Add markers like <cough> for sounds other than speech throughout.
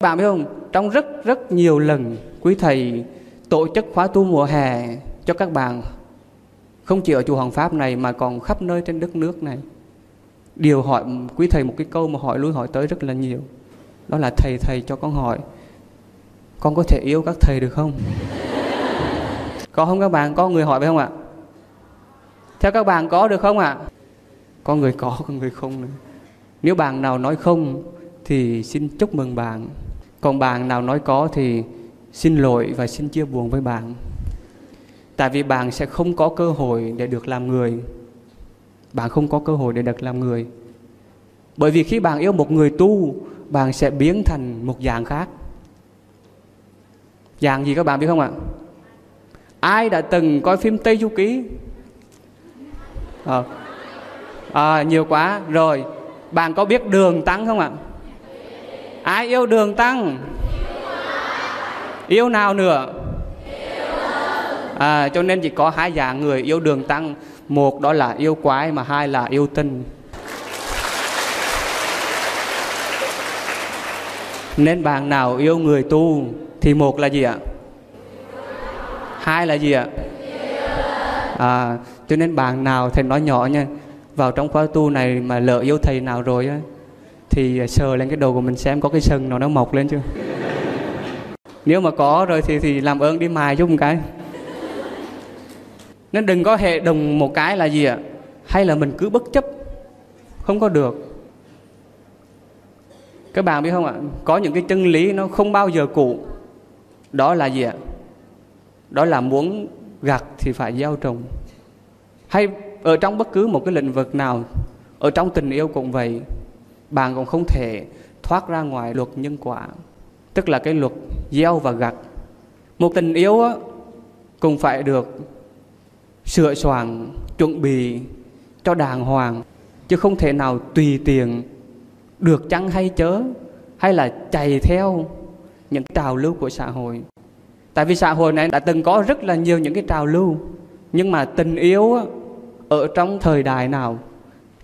bạn biết không? Trong rất rất nhiều lần quý thầy tổ chức khóa tu mùa hè cho các bạn, không chỉ ở chùa Hoàng Pháp này mà còn khắp nơi trên đất nước này. Điều hỏi, quý thầy một cái câu mà hỏi lui hỏi tới rất là nhiều. Đó là thầy thầy cho con hỏi, con có thể yêu các thầy được không? <laughs> Có không các bạn? Có người hỏi phải không ạ? Theo các bạn có được không ạ? Có người có có người không nữa. Nếu bạn nào nói không thì xin chúc mừng bạn còn bạn nào nói có thì xin lỗi và xin chia buồn với bạn. Tại vì bạn sẽ không có cơ hội để được làm người. Bạn không có cơ hội để được làm người. Bởi vì khi bạn yêu một người tu bạn sẽ biến thành một dạng khác. Dạng gì các bạn biết không ạ? Ai đã từng coi phim tây du ký? À, à, nhiều quá. Rồi bạn có biết đường tăng không ạ? Ai yêu đường tăng? Yêu nào nữa? À, cho nên chỉ có hai dạng người yêu đường tăng. Một đó là yêu quái mà hai là yêu tinh. Nên bạn nào yêu người tu thì một là gì ạ? Hai là gì ạ? À, cho nên bạn nào thầy nói nhỏ nha. Vào trong khóa tu này mà lỡ yêu thầy nào rồi á thì à, sờ lên cái đầu của mình xem có cái sừng nào nó mọc lên chưa. Nếu mà có rồi thì thì làm ơn đi mài giúp một cái. Nên đừng có hệ đồng một cái là gì ạ? Hay là mình cứ bất chấp. Không có được. Các bạn biết không ạ? Có những cái chân lý nó không bao giờ cũ. Đó là gì ạ? Đó là muốn gặt thì phải gieo trồng. Hay ở trong bất cứ một cái lĩnh vực nào, ở trong tình yêu cũng vậy bạn cũng không thể thoát ra ngoài luật nhân quả tức là cái luật gieo và gặt. Một tình yêu á, cũng phải được sửa soạn chuẩn bị cho đàng hoàng chứ không thể nào tùy tiện được chăng hay chớ hay là chạy theo những trào lưu của xã hội. Tại vì xã hội này đã từng có rất là nhiều những cái trào lưu nhưng mà tình yêu á, ở trong thời đại nào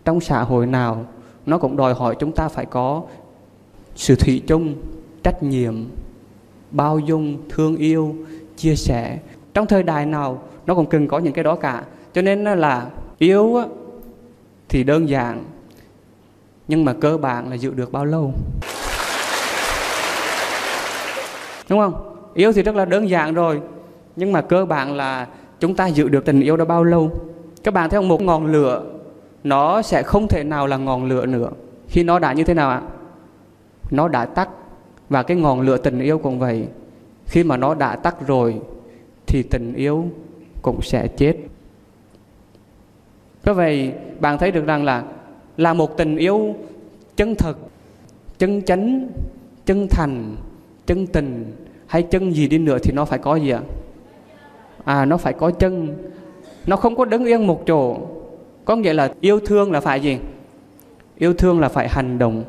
trong xã hội nào nó cũng đòi hỏi chúng ta phải có sự thủy chung, trách nhiệm, bao dung, thương yêu, chia sẻ. Trong thời đại nào, nó cũng cần có những cái đó cả. Cho nên là yêu thì đơn giản, nhưng mà cơ bản là giữ được bao lâu? Đúng không? Yêu thì rất là đơn giản rồi, nhưng mà cơ bản là chúng ta giữ được tình yêu đó bao lâu? Các bạn thấy không? Một ngọn lửa nó sẽ không thể nào là ngọn lửa nữa. Khi nó đã như thế nào ạ? Nó đã tắt. Và cái ngọn lửa tình yêu cũng vậy. Khi mà nó đã tắt rồi, thì tình yêu cũng sẽ chết. Có vậy, bạn thấy được rằng là là một tình yêu chân thật chân chánh, chân thành, chân tình hay chân gì đi nữa thì nó phải có gì ạ? À nó phải có chân. Nó không có đứng yên một chỗ có nghĩa là yêu thương là phải gì? Yêu thương là phải hành động.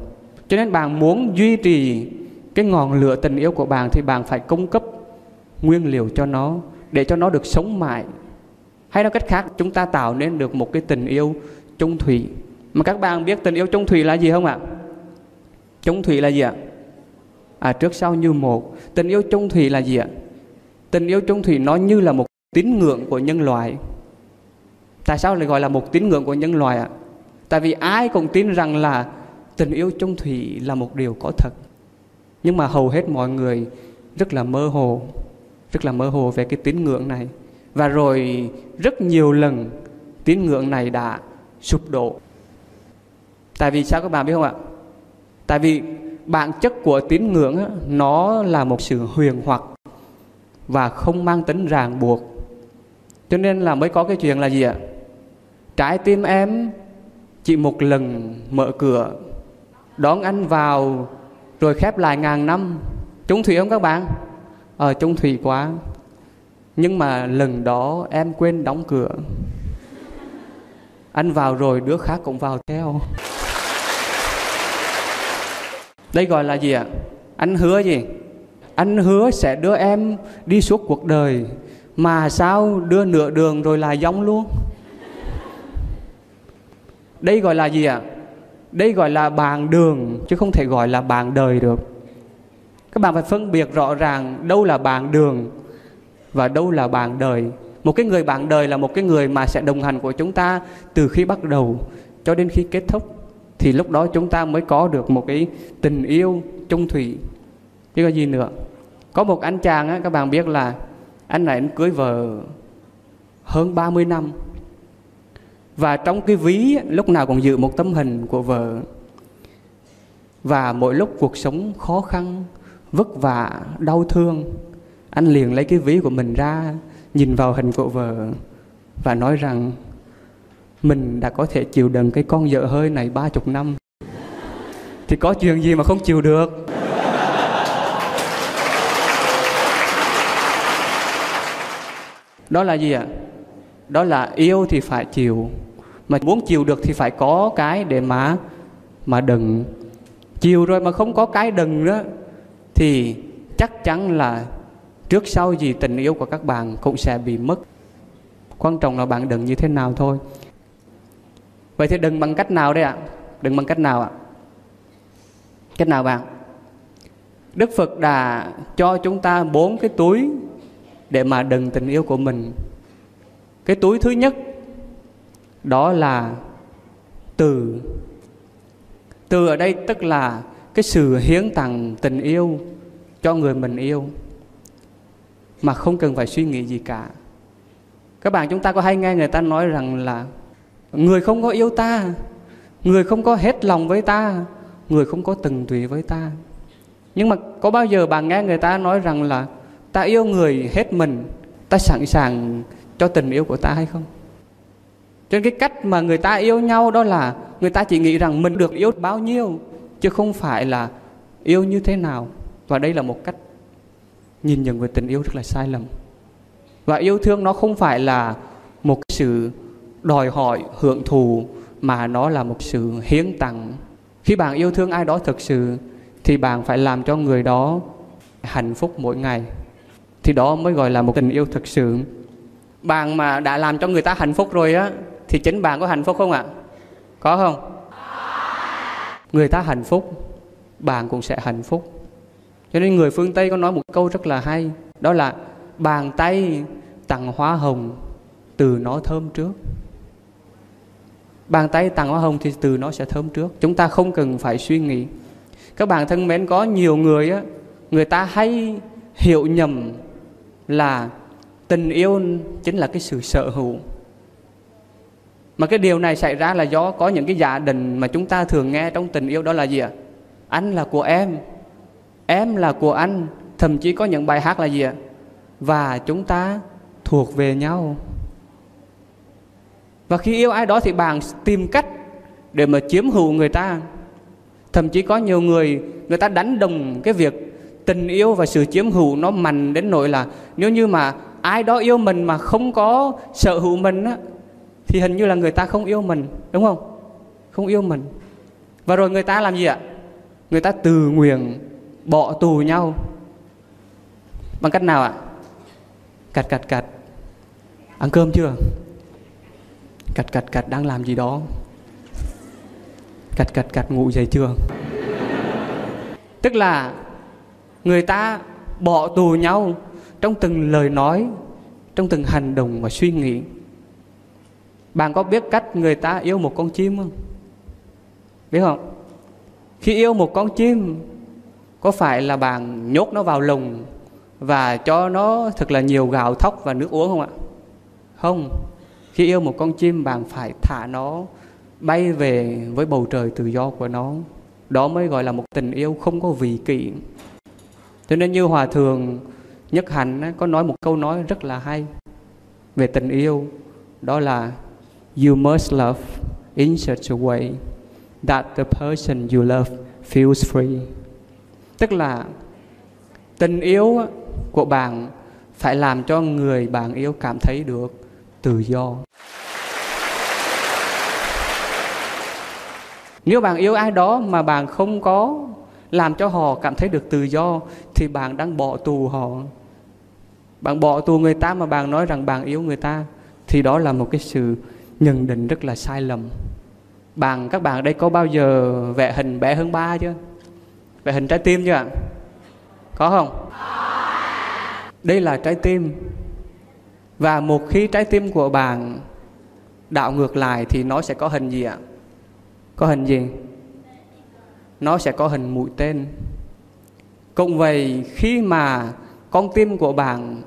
Cho nên bạn muốn duy trì cái ngọn lửa tình yêu của bạn thì bạn phải cung cấp nguyên liệu cho nó để cho nó được sống mãi. Hay nói cách khác, chúng ta tạo nên được một cái tình yêu chung thủy. Mà các bạn biết tình yêu chung thủy là gì không ạ? Chung thủy là gì ạ? À trước sau như một. Tình yêu chung thủy là gì ạ? Tình yêu chung thủy nó như là một tín ngưỡng của nhân loại tại sao lại gọi là một tín ngưỡng của nhân loại ạ? Tại vì ai cũng tin rằng là tình yêu chung thủy là một điều có thật. Nhưng mà hầu hết mọi người rất là mơ hồ rất là mơ hồ về cái tín ngưỡng này. Và rồi rất nhiều lần tín ngưỡng này đã sụp đổ. Tại vì sao các bạn biết không ạ? Tại vì bản chất của tín ngưỡng á, nó là một sự huyền hoặc và không mang tính ràng buộc. Cho nên là mới có cái chuyện là gì ạ? Trái tim em chỉ một lần mở cửa, đón anh vào rồi khép lại ngàn năm. Chung thủy không các bạn? Ờ Chung thủy quá. Nhưng mà lần đó em quên đóng cửa. Anh vào rồi, đứa khác cũng vào theo. Đây gọi là gì ạ? Anh hứa gì? Anh hứa sẽ đưa em đi suốt cuộc đời. Mà sao đưa nửa đường rồi là giống luôn? Đây gọi là gì ạ? Đây gọi là bàn đường chứ không thể gọi là bàn đời được. Các bạn phải phân biệt rõ ràng đâu là bạn đường và đâu là bạn đời. Một cái người bạn đời là một cái người mà sẽ đồng hành của chúng ta từ khi bắt đầu cho đến khi kết thúc. Thì lúc đó chúng ta mới có được một cái tình yêu chung thủy. Chứ có gì nữa. Có một anh chàng á, các bạn biết là anh này anh cưới vợ hơn 30 năm và trong cái ví, lúc nào còn giữ một tấm hình của vợ. Và mỗi lúc cuộc sống khó khăn, vất vả, đau thương, anh liền lấy cái ví của mình ra, nhìn vào hình của vợ và nói rằng, mình đã có thể chịu đựng cái con vợ hơi này ba chục năm. Thì có chuyện gì mà không chịu được? Đó là gì ạ? Đó là yêu thì phải chịu, mà muốn chịu được thì phải có cái để mà mà đừng. Chịu rồi mà không có cái đừng đó, thì chắc chắn là trước sau gì tình yêu của các bạn cũng sẽ bị mất. Quan trọng là bạn đừng như thế nào thôi. Vậy thì đừng bằng cách nào đây ạ? Đừng bằng cách nào ạ? Cách nào bạn? Đức phật đã cho chúng ta bốn cái túi để mà đừng tình yêu của mình cái túi thứ nhất, đó là từ từ ở đây tức là cái sự hiến tặng tình yêu cho người mình yêu, mà không cần phải suy nghĩ gì cả. Các bạn chúng ta có hay nghe người ta nói rằng là người không có yêu ta, người không có hết lòng với ta, người không có từng tùy với ta. Nhưng mà có bao giờ bạn nghe người ta nói rằng là ta yêu người hết mình, ta sẵn sàng cho tình yêu của ta hay không? Cho nên cái cách mà người ta yêu nhau đó là người ta chỉ nghĩ rằng mình được yêu bao nhiêu, chứ không phải là yêu như thế nào. Và đây là một cách nhìn nhận về tình yêu rất là sai lầm. Và yêu thương nó không phải là một sự đòi hỏi, hưởng thụ, mà nó là một sự hiến tặng. Khi bạn yêu thương ai đó thực sự, thì bạn phải làm cho người đó hạnh phúc mỗi ngày. Thì đó mới gọi là một tình yêu thực sự bạn mà đã làm cho người ta hạnh phúc rồi á, thì chính bạn có hạnh phúc không ạ? Có không? Người ta hạnh phúc, bạn cũng sẽ hạnh phúc. Cho nên người phương tây có nói một câu rất là hay, đó là bàn tay tặng hoa hồng từ nó thơm trước. Bàn tay tặng hoa hồng thì từ nó sẽ thơm trước. Chúng ta không cần phải suy nghĩ. Các bạn thân mến, có nhiều người á, người ta hay hiểu nhầm là tình yêu chính là cái sự sở hữu. Mà cái điều này xảy ra là do có những cái giả định mà chúng ta thường nghe trong tình yêu đó là gì ạ? Anh là của em em là của anh, thậm chí có những bài hát là gì ạ? Và chúng ta thuộc về nhau. Và khi yêu ai đó thì bạn tìm cách để mà chiếm hữu người ta. Thậm chí có nhiều người người ta đánh đồng cái việc tình yêu và sự chiếm hữu nó mạnh đến nỗi là nếu như mà ai đó yêu mình mà không có sở hữu mình á, thì hình như là người ta không yêu mình, đúng không? Không yêu mình. Và rồi người ta làm gì ạ? Người ta từ nguyện bỏ tù nhau. Bằng cách nào ạ? Cạch cạch cạch. Ăn cơm chưa? Cạch cạch cạch, đang làm gì đó. Cạch cạch cạch, ngủ dậy chưa? Tức là người ta bỏ tù nhau trong từng lời nói, trong từng hành động và suy nghĩ, bạn có biết cách người ta yêu một con chim không? Biết không? Khi yêu một con chim, có phải là bạn nhốt nó vào lồng và cho nó thật là nhiều gạo thóc và nước uống không ạ? Không. Khi yêu một con chim, bạn phải thả nó bay về với bầu trời tự do của nó. Đó mới gọi là một tình yêu không có vị kỷ. Cho nên như hòa thượng nhất hạnh có nói một câu nói rất là hay về tình yêu. Đó là, you must love in such a way that the person you love feels free. Tức là, tình yêu của bạn phải làm cho người bạn yêu cảm thấy được tự do. Nếu bạn yêu ai đó mà bạn không có làm cho họ cảm thấy được tự do, thì bạn đang bỏ tù họ bạn bỏ tù người ta mà bạn nói rằng bạn yêu người ta, thì đó là một cái sự nhận định rất là sai lầm. Bạn, các bạn ở đây có bao giờ vẽ hình bé hơn ba chưa? Vẽ hình trái tim chưa ạ? Có không? Đây là trái tim. Và một khi trái tim của bạn đạo ngược lại thì nó sẽ có hình gì ạ? Có hình gì? Nó sẽ có hình mũi tên. Cũng vậy, khi mà con tim của bạn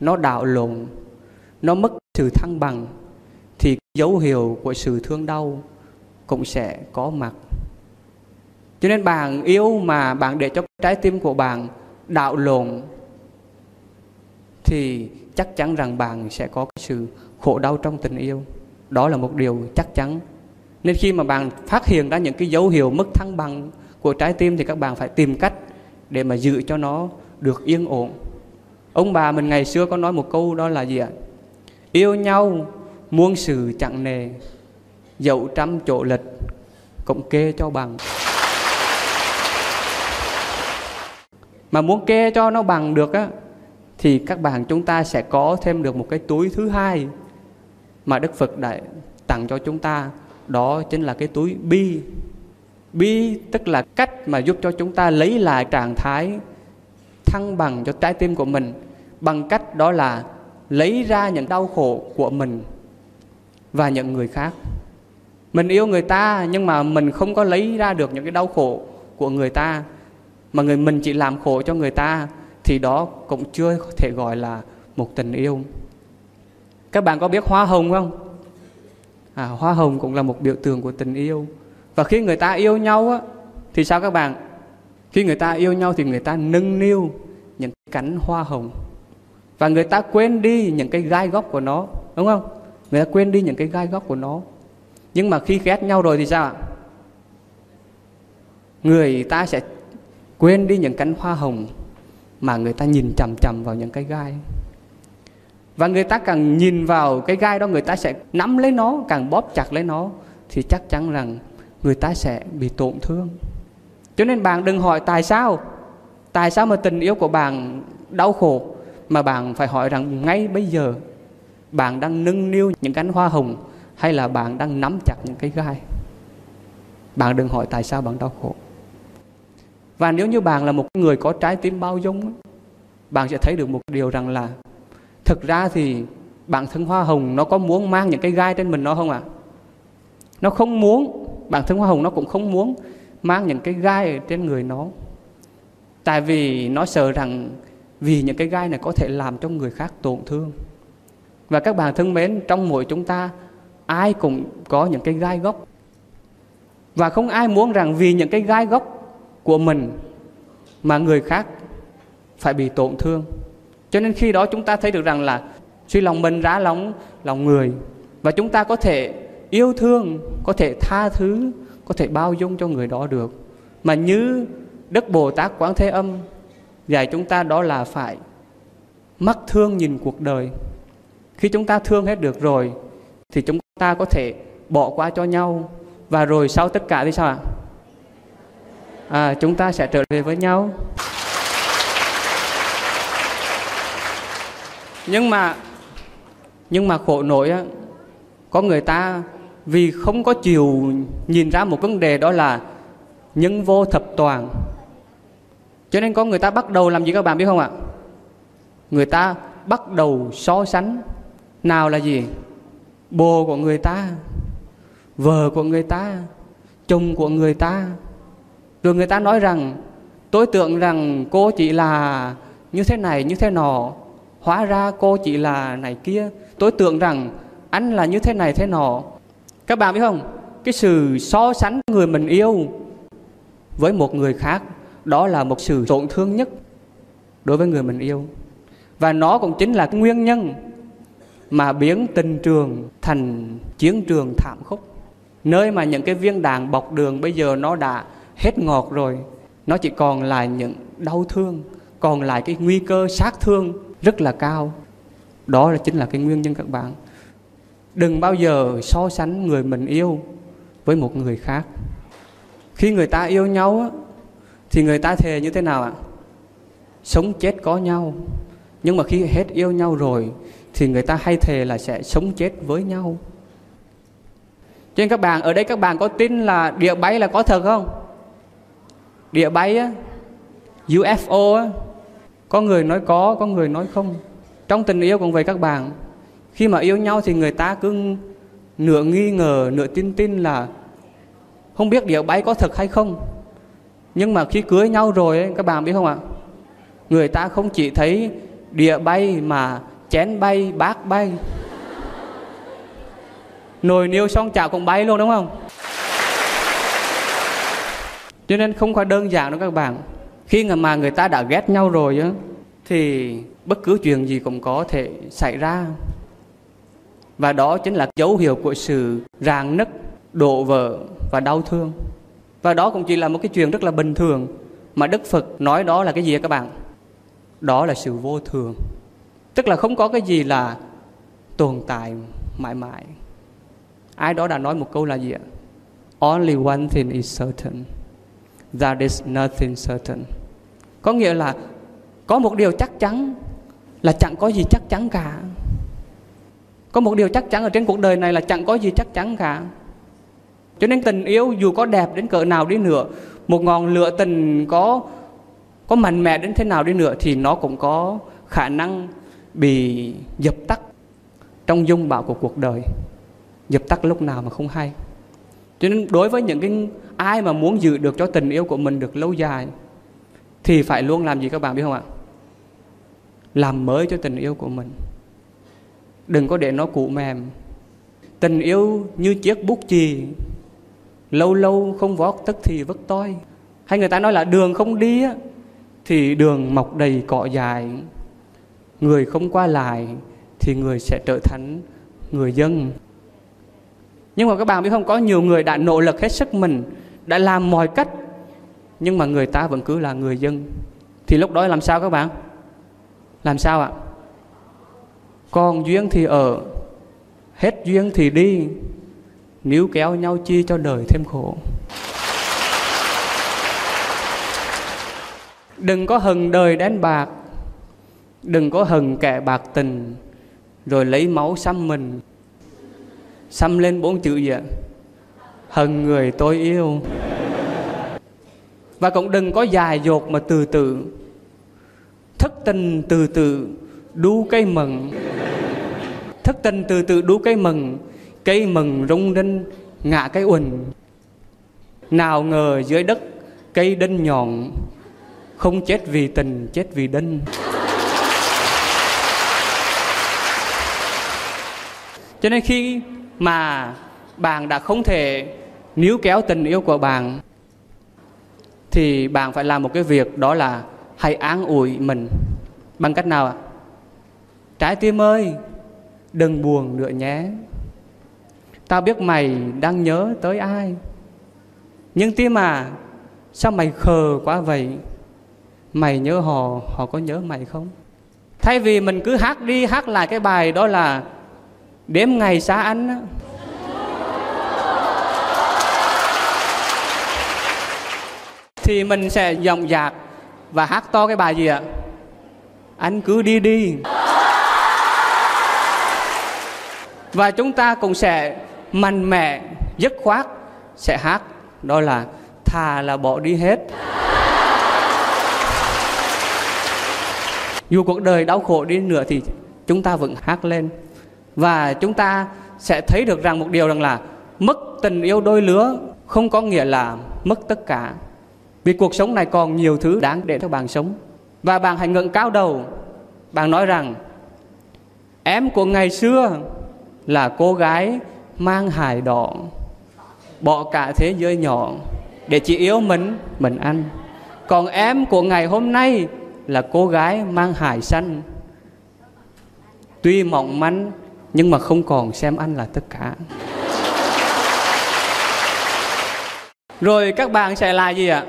nó đảo lộn nó mất sự thăng bằng, thì dấu hiệu của sự thương đau cũng sẽ có mặt. Cho nên bạn yêu mà bạn để cho trái tim của bạn đảo lộn thì chắc chắn rằng bạn sẽ có cái sự khổ đau trong tình yêu. Đó là một điều chắc chắn. Nên khi mà bạn phát hiện ra những cái dấu hiệu mất thăng bằng của trái tim thì các bạn phải tìm cách để mà giữ cho nó được yên ổn ông bà mình ngày xưa có nói một câu đó là gì ạ? Yêu nhau, muôn sự chẳng nề, dẫu trăm chỗ lịch cũng kê cho bằng. Mà muốn kê cho nó bằng được á, thì các bạn chúng ta sẽ có thêm được một cái túi thứ hai mà Đức Phật đã tặng cho chúng ta. Đó chính là cái túi bi. Bi tức là cách mà giúp cho chúng ta lấy lại trạng thái thăng bằng cho trái tim của mình bằng cách đó là lấy ra những đau khổ của mình và những người khác. Mình yêu người ta nhưng mà mình không có lấy ra được những cái đau khổ của người ta mà người mình chỉ làm khổ cho người ta thì đó cũng chưa thể gọi là một tình yêu. Các bạn có biết hoa hồng không? À, hoa hồng cũng là một biểu tượng của tình yêu. Và khi người ta yêu nhau á thì sao các bạn? Khi người ta yêu nhau thì người ta nâng niu những cánh hoa hồng và người ta quên đi những cái gai góc của nó, đúng không? Người ta quên đi những cái gai góc của nó. Nhưng mà khi ghét nhau rồi thì sao ạ? Người ta sẽ quên đi những cánh hoa hồng mà người ta nhìn chằm chằm vào những cái gai. Và người ta càng nhìn vào cái gai đó, người ta sẽ nắm lấy nó, càng bóp chặt lấy nó, thì chắc chắn rằng người ta sẽ bị tổn thương. Cho nên bạn đừng hỏi tại sao. Tại sao mà tình yêu của bạn đau khổ? Mà bạn phải hỏi rằng ngay bây giờ, bạn đang nâng niu những cánh hoa hồng hay là bạn đang nắm chặt những cái gai? Bạn đừng hỏi tại sao bạn đau khổ. Và nếu như bạn là một người có trái tim bao dung bạn sẽ thấy được một điều rằng là thực ra thì bản thân hoa hồng nó có muốn mang những cái gai trên mình nó không ạ? À? nó không muốn, bản thân hoa hồng nó cũng không muốn mang những cái gai ở trên người nó. Tại vì nó sợ rằng vì những cái gai này có thể làm cho người khác tổn thương. Và các bạn thân mến, trong mỗi chúng ta, ai cũng có những cái gai gốc. Và không ai muốn rằng vì những cái gai gốc của mình mà người khác phải bị tổn thương. Cho nên khi đó chúng ta thấy được rằng là suy lòng mình rã lòng lòng người, và chúng ta có thể yêu thương, có thể tha thứ, có thể bao dung cho người đó được. Mà như đức bồ tát quán thế âm dạy chúng ta đó là phải mắt thương nhìn cuộc đời. Khi chúng ta thương hết được rồi thì chúng ta có thể bỏ qua cho nhau. Và rồi sau tất cả thì sao ạ? À, chúng ta sẽ trở về với nhau. Nhưng mà nhưng mà khổ nổi á có người ta vì không có chiều nhìn ra một vấn đề đó là nhân vô thập toàn cho nên có người ta bắt đầu làm gì các bạn biết không ạ? Người ta bắt đầu so sánh nào là gì? Bồ của người ta vợ của người ta, chồng của người ta. Rồi người ta nói rằng, tôi tưởng rằng cô chỉ là như thế này, như thế nọ. Hóa ra cô chỉ là này kia. Tôi tưởng rằng anh là như thế này, thế nọ. Các bạn biết không? Cái sự so sánh người mình yêu với một người khác đó là một sự tổn thương nhất đối với người mình yêu. Và nó cũng chính là nguyên nhân mà biến tình trường thành chiến trường thảm khốc. Nơi mà những cái viên đạn bọc đường bây giờ nó đã hết ngọt rồi, nó chỉ còn lại những đau thương, còn lại cái nguy cơ sát thương rất là cao. Đó là chính là cái nguyên nhân các bạn. Đừng bao giờ so sánh người mình yêu với một người khác. Khi người ta yêu nhau thì người ta thề như thế nào ạ? Sống chết có nhau. Nhưng mà khi hết yêu nhau rồi, thì người ta hay thề là sẽ sống chết với nhau. Cho nên các bạn, ở đây các bạn có tin là địa bay là có thật không? Địa bay á UFO á, có người nói có có người nói không? Trong tình yêu cũng vậy các bạn, khi mà yêu nhau thì người ta cứ nửa nghi ngờ, nửa tin tin là không biết địa bay có thật hay không nhưng mà khi cưới nhau rồi ấy, các bạn biết không ạ? Người ta không chỉ thấy địa bay mà chén bay bát bay. Nồi niêu xong chảo cũng bay luôn đúng không? Cho nên không phải đơn giản đâu các bạn. Khi mà người ta đã ghét nhau rồi á thì bất cứ chuyện gì cũng có thể xảy ra. Và đó chính là dấu hiệu của sự ràng nứt đổ vỡ và đau thương và đó cũng chỉ là một cái chuyện rất là bình thường mà đức phật nói đó là cái gì các bạn? Đó là sự vô thường. Tức là không có cái gì là tồn tại mãi mãi. Ai đó đã nói một câu là gì ạ? Only one thing is certain. That is nothing certain. Có nghĩa là có một điều chắc chắn là chẳng có gì chắc chắn cả. Có một điều chắc chắn ở trên cuộc đời này là chẳng có gì chắc chắn cả cho nên tình yêu dù có đẹp đến cỡ nào đi nữa, một ngọn lửa tình có có mạnh mẽ đến thế nào đi nữa thì nó cũng có khả năng bị dập tắt trong dung bão của cuộc đời. Dập tắt lúc nào mà không hay. Cho nên đối với những cái ai mà muốn giữ được cho tình yêu của mình được lâu dài, thì phải luôn làm gì các bạn biết không ạ? Làm mới cho tình yêu của mình. Đừng có để nó cụ mềm. Tình yêu như chiếc bút chì lâu lâu không vót tức thì vất toi. Hay người ta nói là đường không đi á, thì đường mọc đầy cỏ dài người không qua lại thì người sẽ trở thành người dân. Nhưng mà các bạn biết không có nhiều người đã nỗ lực hết sức mình đã làm mọi cách nhưng mà người ta vẫn cứ là người dân. Thì lúc đó làm sao các bạn? Làm sao ạ? Còn duyên thì ở hết duyên thì đi níu kéo nhau chi cho đời thêm khổ. Đừng có hừng đời đen bạc, đừng có hừng kẻ bạc tình, rồi lấy máu xăm mình. Xăm lên bốn chữ gì ạ? Hừng người tôi yêu. Và cũng đừng có dài dột mà từ từ. Thất tình từ từ đu cây mừng thất tình từ từ đu cây mừng cây mừng rung rinh, ngã cây uẩn. Nào ngờ dưới đất cây đinh nhọn, không chết vì tình, chết vì đinh. Cho nên khi mà bạn đã không thể níu kéo tình yêu của bạn, thì bạn phải làm một cái việc đó là hãy an ủi mình. Bằng cách nào ạ? Trái tim ơi, đừng buồn nữa nhé tao biết mày đang nhớ tới ai. Nhưng tim à sao mày khờ quá vậy? Mày nhớ họ họ có nhớ mày không? Thay vì mình cứ hát đi hát lại cái bài đó là đếm ngày xa anh thì mình sẽ giọng dạc và hát to cái bài gì ạ? Anh cứ đi đi. Và chúng ta cũng sẽ mạnh mẽ, dứt khoát, sẽ hát, đó là thà là bỏ đi hết. Dù cuộc đời đau khổ đi nữa thì chúng ta vẫn hát lên. Và chúng ta sẽ thấy được rằng một điều rằng là mất tình yêu đôi lứa không có nghĩa là mất tất cả. Vì cuộc sống này còn nhiều thứ đáng để cho bạn sống. Và bạn hãy ngẩng cao đầu. Bạn nói rằng, em của ngày xưa là cô gái mang hài đỏ bỏ cả thế giới nhỏ để chỉ yêu mình mình ăn. Còn em của ngày hôm nay là cô gái mang hài xanh tuy mỏng manh, nhưng mà không còn xem anh là tất cả. Rồi các bạn sẽ là gì ạ?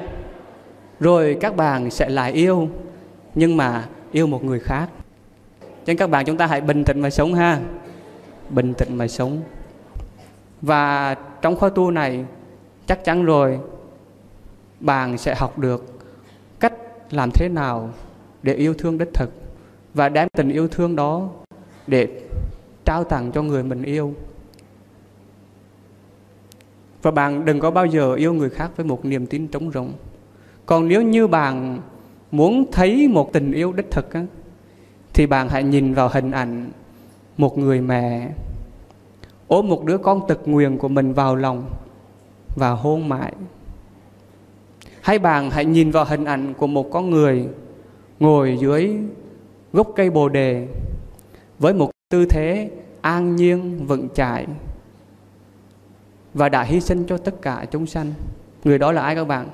Rồi các bạn sẽ lại yêu, nhưng mà yêu một người khác. Cho nên các bạn chúng ta hãy bình tĩnh mà sống ha. Bình tĩnh mà sống và trong khóa tu này chắc chắn rồi bạn sẽ học được cách làm thế nào để yêu thương đích thực và đem tình yêu thương đó để trao tặng cho người mình yêu. Và bạn đừng có bao giờ yêu người khác với một niềm tin trống rỗng. Còn nếu như bạn muốn thấy một tình yêu đích thực á, thì bạn hãy nhìn vào hình ảnh một người mẹ ôm một đứa con tật nguyền của mình vào lòng và hôn mãi. Hai bạn hãy nhìn vào hình ảnh của một con người ngồi dưới gốc cây bồ đề với một tư thế an nhiên, vững chãi và đã hy sinh cho tất cả chúng sanh. Người đó là ai các bạn?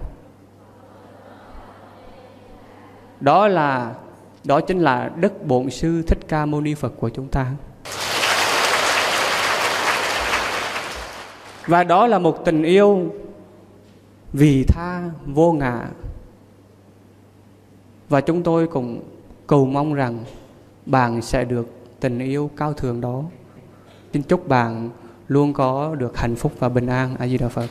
Đó là, đó chính là đức bổn sư thích ca mâu ni phật của chúng ta. Và đó là một tình yêu vì tha vô ngã. Và chúng tôi cũng cầu mong rằng bạn sẽ được tình yêu cao thượng đó. Xin chúc bạn luôn có được hạnh phúc và bình an. A di đà phật.